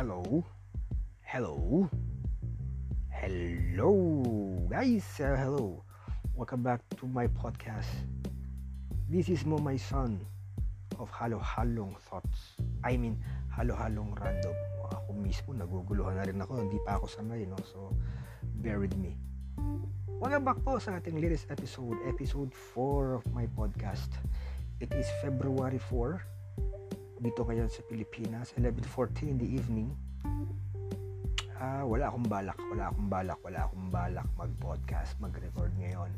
hello, hello, hello, guys, uh, hello. Welcome back to my podcast. This is mo my son of halo-halong thoughts. I mean, halo-halong random. Ako mismo, naguguluhan na rin ako. Hindi pa ako sanay, no? So, bear with me. Welcome back po sa ating latest episode, episode 4 of my podcast. It is February 4, dito ngayon sa Pilipinas 11.14 in the evening. Uh, wala akong balak wala akong balak wala akong balak mag-podcast mag-record ngayon.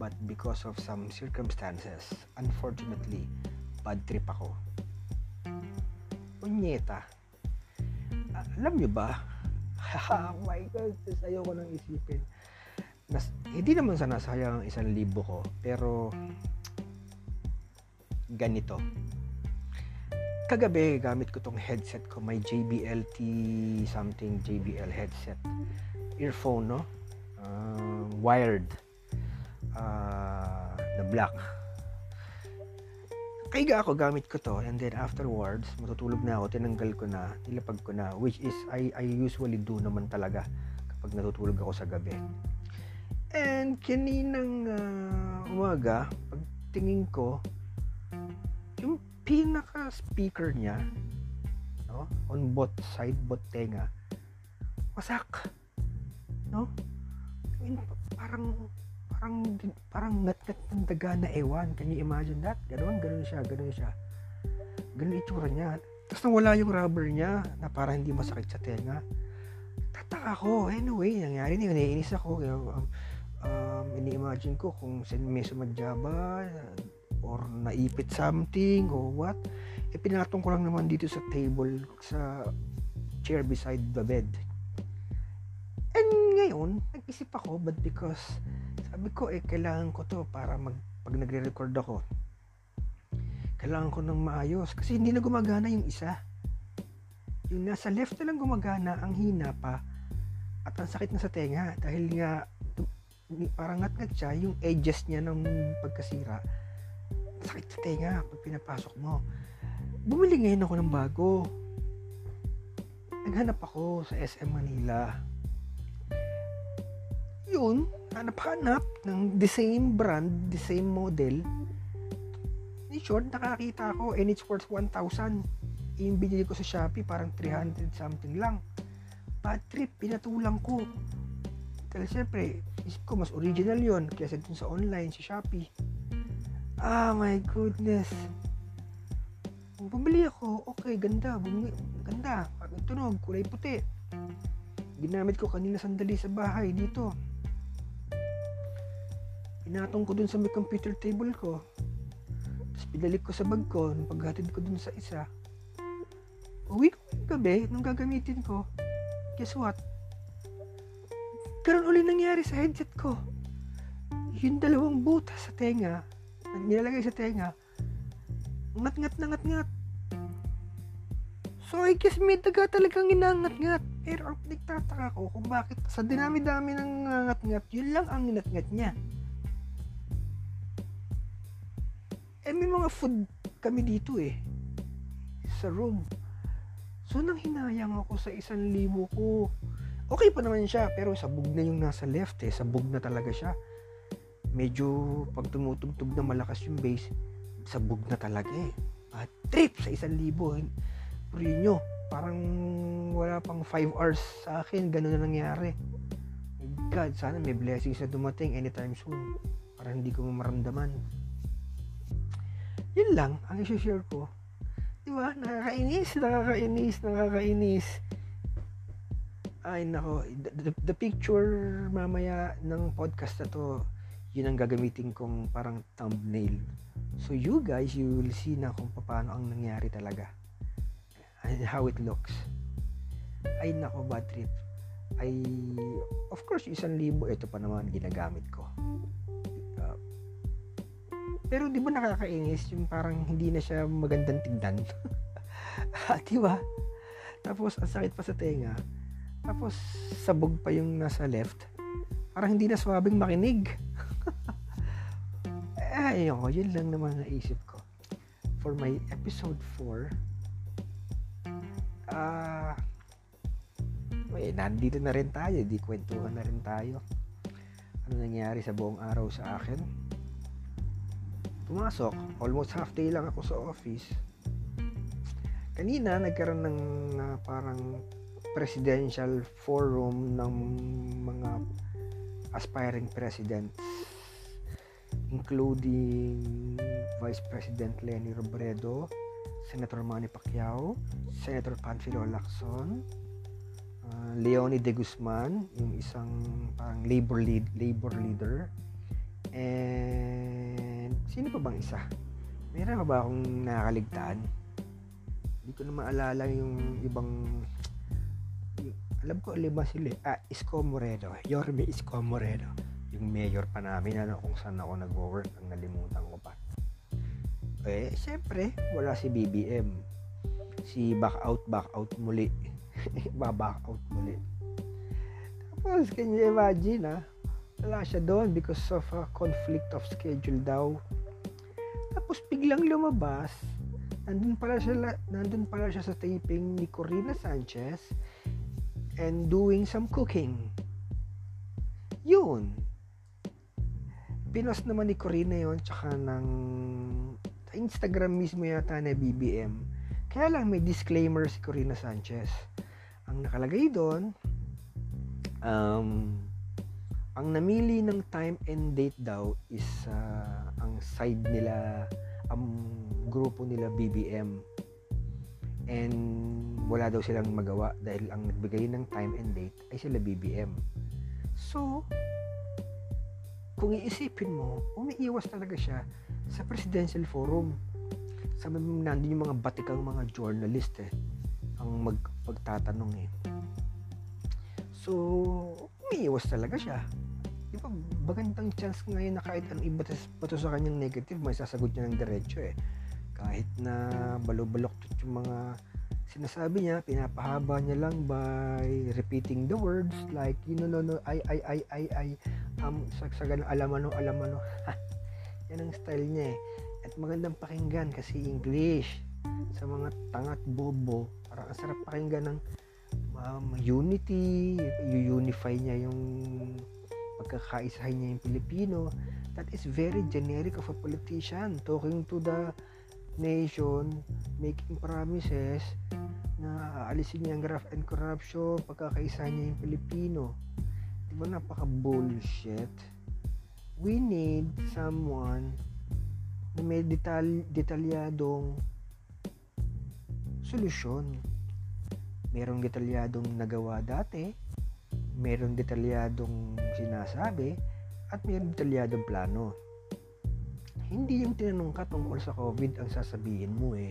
But because of some circumstances unfortunately bad trip ako. Unyeta uh, alam nyo ba? Oh my god ayoko nang isipin. Nas, hindi naman sana sayang ang isang libo ko pero ganito kagabi gamit ko tong headset ko. May JBL T something JBL headset. Earphone no? Uh, wired. Uh, na black. Kaiga ako gamit ko to. And then afterwards matutulog na ako tinanggal ko na nilapag ko na. Which is I, I usually do naman talaga kapag natutulog ako sa gabi. And kaninang uh, umaga pagtingin ko yung pinaka speaker niya no on both side both tenga wasak no? I mean, parang parang parang ngat-ngat ng daga na ewan. Can you imagine that? Ganoon ganoon siya ganoon siya. Ganun itsura niya. Tapos nawala yung rubber niya na para hindi masakit sa tenga. Tataka ko anyway nangyari na yun. Naiinis ako. Um, um, ini-imagine ko kung may sumadya ba or naipit something or what eh pinatong ko lang naman dito sa table sa chair beside the bed. And ngayon nag-isip ako but because sabi ko eh kailangan ko to para mag, pag nagre-record ako kailangan ko ng maayos. Kasi hindi na gumagana yung isa. Yung nasa left na lang gumagana ang hina pa at ang sakit na sa tenga. Dahil nga parang ngat-ngat siya yung edges niya ng pagkasira sakit sa tenga pag pinapasok mo. Bumili ngayon ako ng bago. Naghanap ako sa SM Manila. Yun, hanap-hanap ng the same brand, the same model. In short, nakakita ako and it's worth 1,000. Yung binili ko sa Shopee, parang 300 something lang. Bad trip, pinatulang ko. Dahil siyempre, isip ko mas original yon kaysa dun sa online, sa Shopee Ah, my goodness. Bumili ako. Okay, ganda. Bumili. Ganda. Tunog, kulay puti. Ginamit ko kanina sandali sa bahay dito. Pinatong ko dun sa may computer table ko. Tapos pinalik ko sa bag ko. Paghatid ko dun sa isa. Uwi ko yung gabi nung gagamitin ko. Guess what? Karoon uli nangyari sa headset ko. Yung dalawang butas sa tenga nilalagay sa tenga, ngat-ngat na ngat-ngat. So, I guess may daga talagang inangat-ngat. Pero ang nagtataka ko kung bakit sa dinami-dami ng ngat-ngat, yun lang ang ngat-ngat niya. Eh, may mga food kami dito eh. Sa room. So, nang hinayang ako sa isang libo ko. Okay pa naman siya, pero sabog na yung nasa left eh. Sabog na talaga siya medyo pag tumutugtog na malakas yung bass, sabog na talaga eh. At trip sa isang libo. Puri nyo, parang wala pang 5 hours sa akin, ganun na nangyari. God, sana may blessings na dumating anytime soon para hindi ko maramdaman. Yun lang, ang i-share ko. Di ba? Nakakainis, nakakainis, nakakainis. Ay, nako. The, the, the picture mamaya ng podcast na to, yun ang gagamitin kong parang thumbnail. So you guys, you will see na kung paano ang nangyari talaga. And how it looks. Ay nako, bad trip. Ay, of course, isang libo, ito pa naman ginagamit ko. Uh, pero di ba nakakainis yung parang hindi na siya magandang tignan? di ba? Tapos, ang sakit pa sa tenga. Tapos, sabog pa yung nasa left. Parang hindi na swabing makinig. Ay, ayoko, yun lang naman naisip ko. For my episode 4, ah, uh, eh, nandito na rin tayo, di kwentuhan na rin tayo. Ano nangyari sa buong araw sa akin? Pumasok, almost half day lang ako sa office. Kanina, nagkaroon ng uh, parang presidential forum ng mga aspiring presidents including Vice President Lenny Robredo, Senator Manny Pacquiao, Senator Panfilo Lacson, uh, Leonie De Guzman, yung isang parang labor lead, labor leader, and sino pa bang isa? Meron pa ba akong nakakaligtaan? Hindi ko na maalala yung ibang alam ko lima sila. Ah, Isko Moreno. Yorme Isko Moreno. Yung mayor pa namin ano, kung saan ako nag-work. Ang nalimutan ko pa. Eh, syempre, wala si BBM. Si back out, back out muli. Ba-back out muli. Tapos, can you imagine, ha? Wala siya doon because of a conflict of schedule daw. Tapos, biglang lumabas. Nandun pala siya, nandun pala siya sa taping ni Corina Sanchez and doing some cooking. Yun. Pinos naman ni Corina yon tsaka ng Instagram mismo yata na BBM. Kaya lang may disclaimer si Corina Sanchez. Ang nakalagay doon, um, ang namili ng time and date daw is uh, ang side nila, ang grupo nila BBM. And wala daw silang magawa dahil ang nagbigay ng time and date ay sila BBM. So, kung iisipin mo, umiiwas talaga siya sa presidential forum. Sa nandun yung mga batikang mga journalist eh, ang magpagtatanong eh. So, umiiwas talaga siya. Di ba, magandang chance ngayon na kahit anong iba bato sa kanyang negative, may sasagot niya ng diretso eh. Kahit na balok-balok yung mga sinasabi niya, pinapahaba niya lang by repeating the words like, you know, no, no, ay, ay, ay, ay, ay, um, sagsagan, alamano, alamano. Yan ang style niya eh. At magandang pakinggan kasi English sa mga tangat bobo. Parang ang sarap pakinggan ng um, unity, unify niya yung pagkakaisahin niya yung Pilipino. That is very generic of a politician talking to the nation, making promises aalisin niya ang graft and corruption, pagkakaisahin niya yung Pilipino. Di ba napaka bullshit? we need someone na may detal detalyadong solusyon. Merong detalyadong nagawa dati, merong detalyadong sinasabi, at merong detalyadong plano. Hindi yung tinanong ka tungkol sa COVID ang sasabihin mo eh.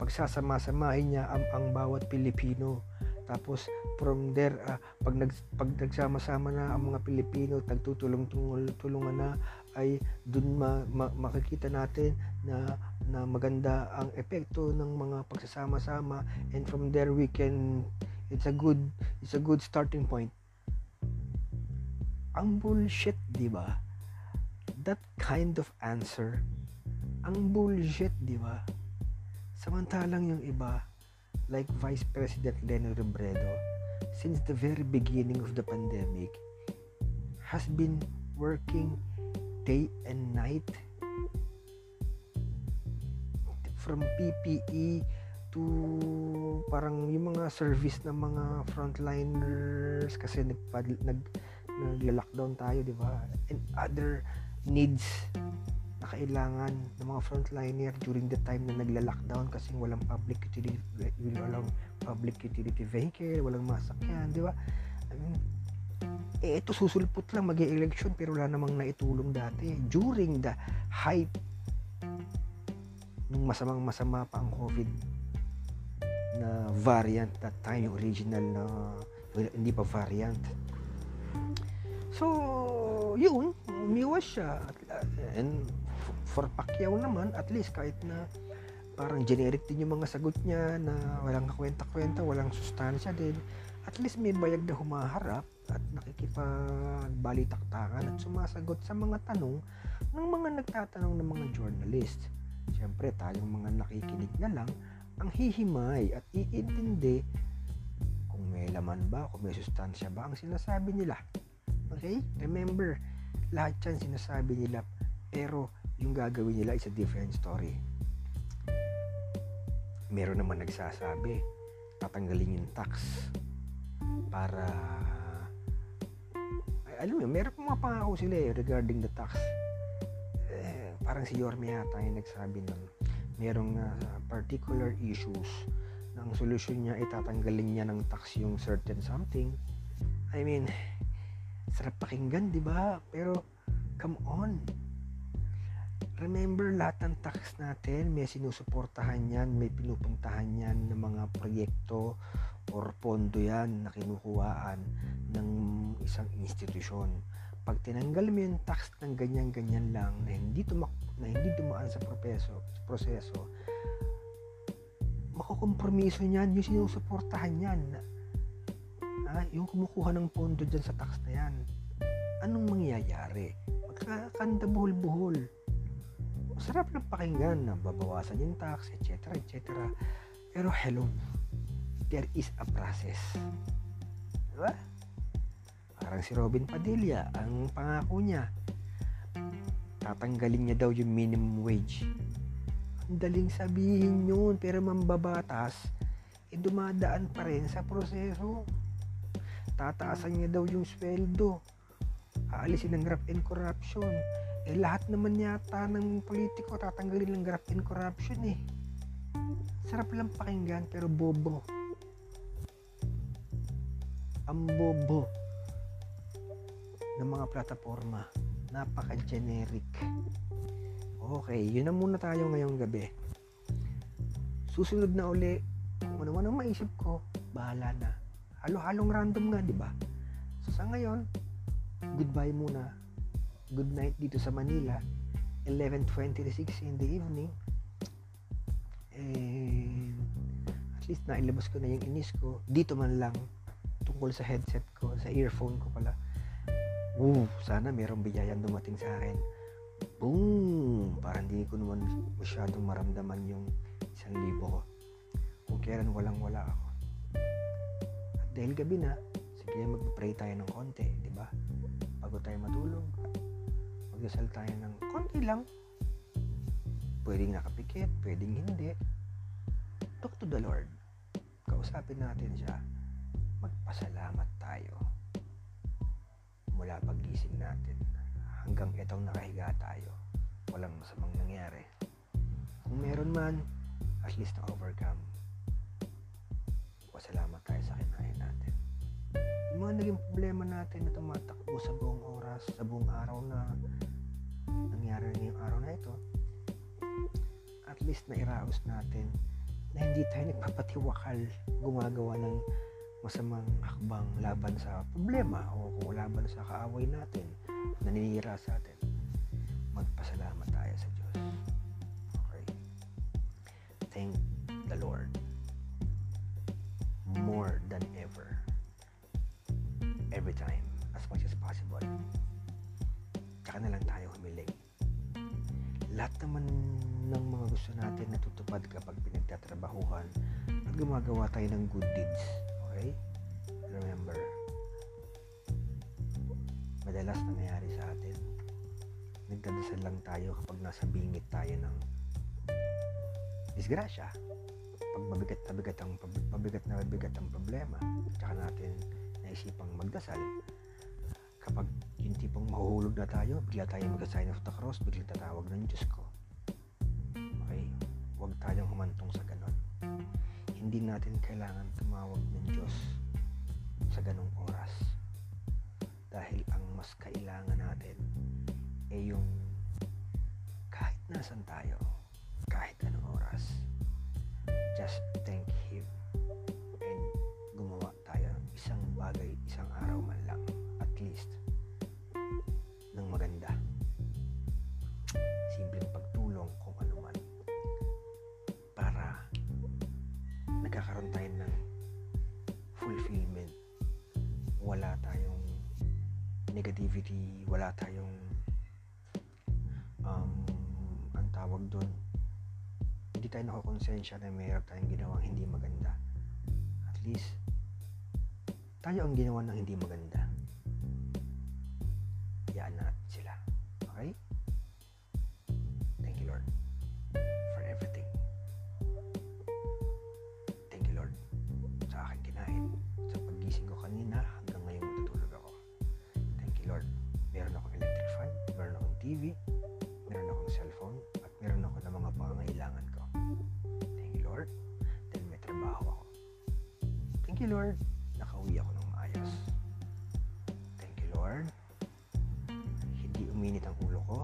Pagsasama-samahin niya ang, ang bawat Pilipino. Tapos from there uh, pag nag pag nagsama-sama na ang mga Pilipino tagtutulong-tulungan na ay dun ma, ma, makikita natin na na maganda ang epekto ng mga pagsasama-sama. And from there we can it's a good it's a good starting point. Ang bullshit di ba? That kind of answer ang bullshit di ba samantalang yung iba like Vice President Leni Robredo, since the very beginning of the pandemic, has been working day and night from PPE to parang yung mga service ng mga frontliners kasi nag nag nagla-lockdown tayo, di ba? And other needs kailangan ng mga frontliner during the time na nagla-lockdown kasi walang public utility walang public utility vehicle, walang masakyan, di ba? I mean, eh, ito susulpot lang mag election pero wala namang naitulong dati during the height nung masamang masama pa ang COVID na variant that time, yung original na well, hindi pa variant. So, yun, umiwas siya. And for Pacquiao naman, at least kahit na parang generic din yung mga sagot niya na walang kakwenta-kwenta, walang sustansya din, at least may bayag na humaharap at nakikipagbalitaktakan at sumasagot sa mga tanong ng mga nagtatanong ng mga journalist. Siyempre, tayong mga nakikinig na lang ang hihimay at iintindi kung may laman ba, kung may sustansya ba ang sinasabi nila. Okay? Remember, lahat yan sinasabi nila, pero yung gagawin nila is a different story. Meron naman nagsasabi, tatanggalin yung tax para ay, alam mo, meron pa mga pangako sila eh, regarding the tax. Eh, parang si Yorme yata yung nagsabi nun. Merong uh, particular issues na ang solusyon niya ay tatanggalin niya ng tax yung certain something. I mean, sarap pakinggan, di ba? Pero, come on. Remember, lahat ng tax natin, may sinusuportahan yan, may pinupuntahan yan ng mga proyekto or pondo yan na kinukuhaan ng isang institusyon. Pag tinanggal mo yung tax ng ganyan-ganyan lang na hindi, tumak na hindi dumaan sa proseso, proseso makukompromiso niyan yung sinusuportahan niyan. Ha? Yung kumukuha ng pondo dyan sa tax na yan. Anong mangyayari? Magkakanda buhol-buhol. Masarap ng pakinggan na babawasan yung tax, etc. etc. Pero hello, there is a process. Diba? Parang si Robin Padilla, ang pangako niya, tatanggalin niya daw yung minimum wage daling sabihin yun, pero mambabatas, eh dumadaan pa rin sa proseso. Tataasan niya daw yung sweldo. Aalisin ng graft and corruption. Eh lahat naman yata ng politiko tatanggalin ng graft and corruption eh. Sarap lang pakinggan pero bobo. Ang bobo ng mga plataforma. Napaka-generic. Okay, yun na muna tayo ngayong gabi. Susunod na uli, ano man ang maisip ko, bahala na. Halo-halong random nga, di ba? So sa ngayon, goodbye muna. Good night dito sa Manila. 11.26 in the evening. And at least nailabas ko na yung inis ko. Dito man lang. Tungkol sa headset ko, sa earphone ko pala. Ooh, sana merong biyayan dumating sa akin boom, parang hindi ko naman masyadong maramdaman yung isang libo ko. Kung kailan walang wala ako. At dahil gabi na, sige mag-pray tayo ng konti, di ba? Bago tayo matulog, magdasal tayo ng konti lang. Pwedeng nakapikit, pwedeng hindi. Talk to the Lord. Kausapin natin siya. Magpasalamat tayo mula pagising natin hanggang itong nakahiga tayo. Walang masamang nangyari. Kung meron man, at least na-overcome. Pasalamat tayo sa kinain natin. Yung mga naging problema natin na tumatakbo sa buong oras, sa buong araw na nangyari ngayong araw na ito, at least na iraos natin na hindi tayo nagpapatiwakal gumagawa ng masamang hakbang laban sa problema o kung laban sa kaaway natin naninira sa atin. Magpasalamat tayo sa Diyos. Okay. Thank the Lord. More than ever. Every time. As much as possible. Tsaka na lang humiling lahat naman ng mga gusto natin natutupad kapag pinagtatrabahuhan at gumagawa tayo ng good deeds Okay? Remember, madalas nangyayari sa atin, nagdadasal lang tayo kapag nasa bingit tayo ng disgrasya. Pag mabigat na bigat ang mabigat na bigat ang problema, tsaka natin naisipang magdasal. Kapag yung tipong mahuhulog na tayo, bigla tayo mag-sign of the cross, bigla tatawag ng Diyos ko. Okay? Huwag tayong humantong sa ganon hindi natin kailangan tumawag ng Diyos sa ganong oras. Dahil ang mas kailangan natin ay yung kahit nasan tayo, kahit anong oras, just thank Him negativity, wala tayong um, ang tawag doon hindi tayo nakakonsensya na mayroon tayong ginawang hindi maganda. At least, tayo ang ginawa ng hindi maganda. TV, meron akong cellphone, at meron ako ng mga pangangailangan ko. Thank you, Lord. Dahil may trabaho ako. Thank you, Lord. Nakauwi ako ng maayos. Thank you, Lord. Hindi uminit ang ulo ko.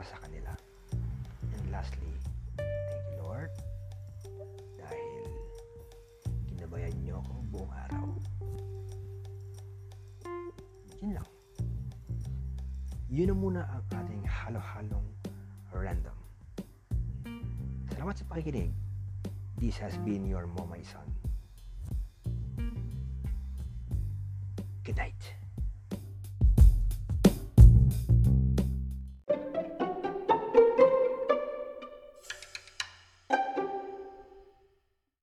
Para sa kanila. And lastly, thank you Lord dahil ginabayan niyo ako buong araw. Yun lang. Yun na muna ang ating halo-halong random. Salamat sa pakikinig. This has been your Momay Son.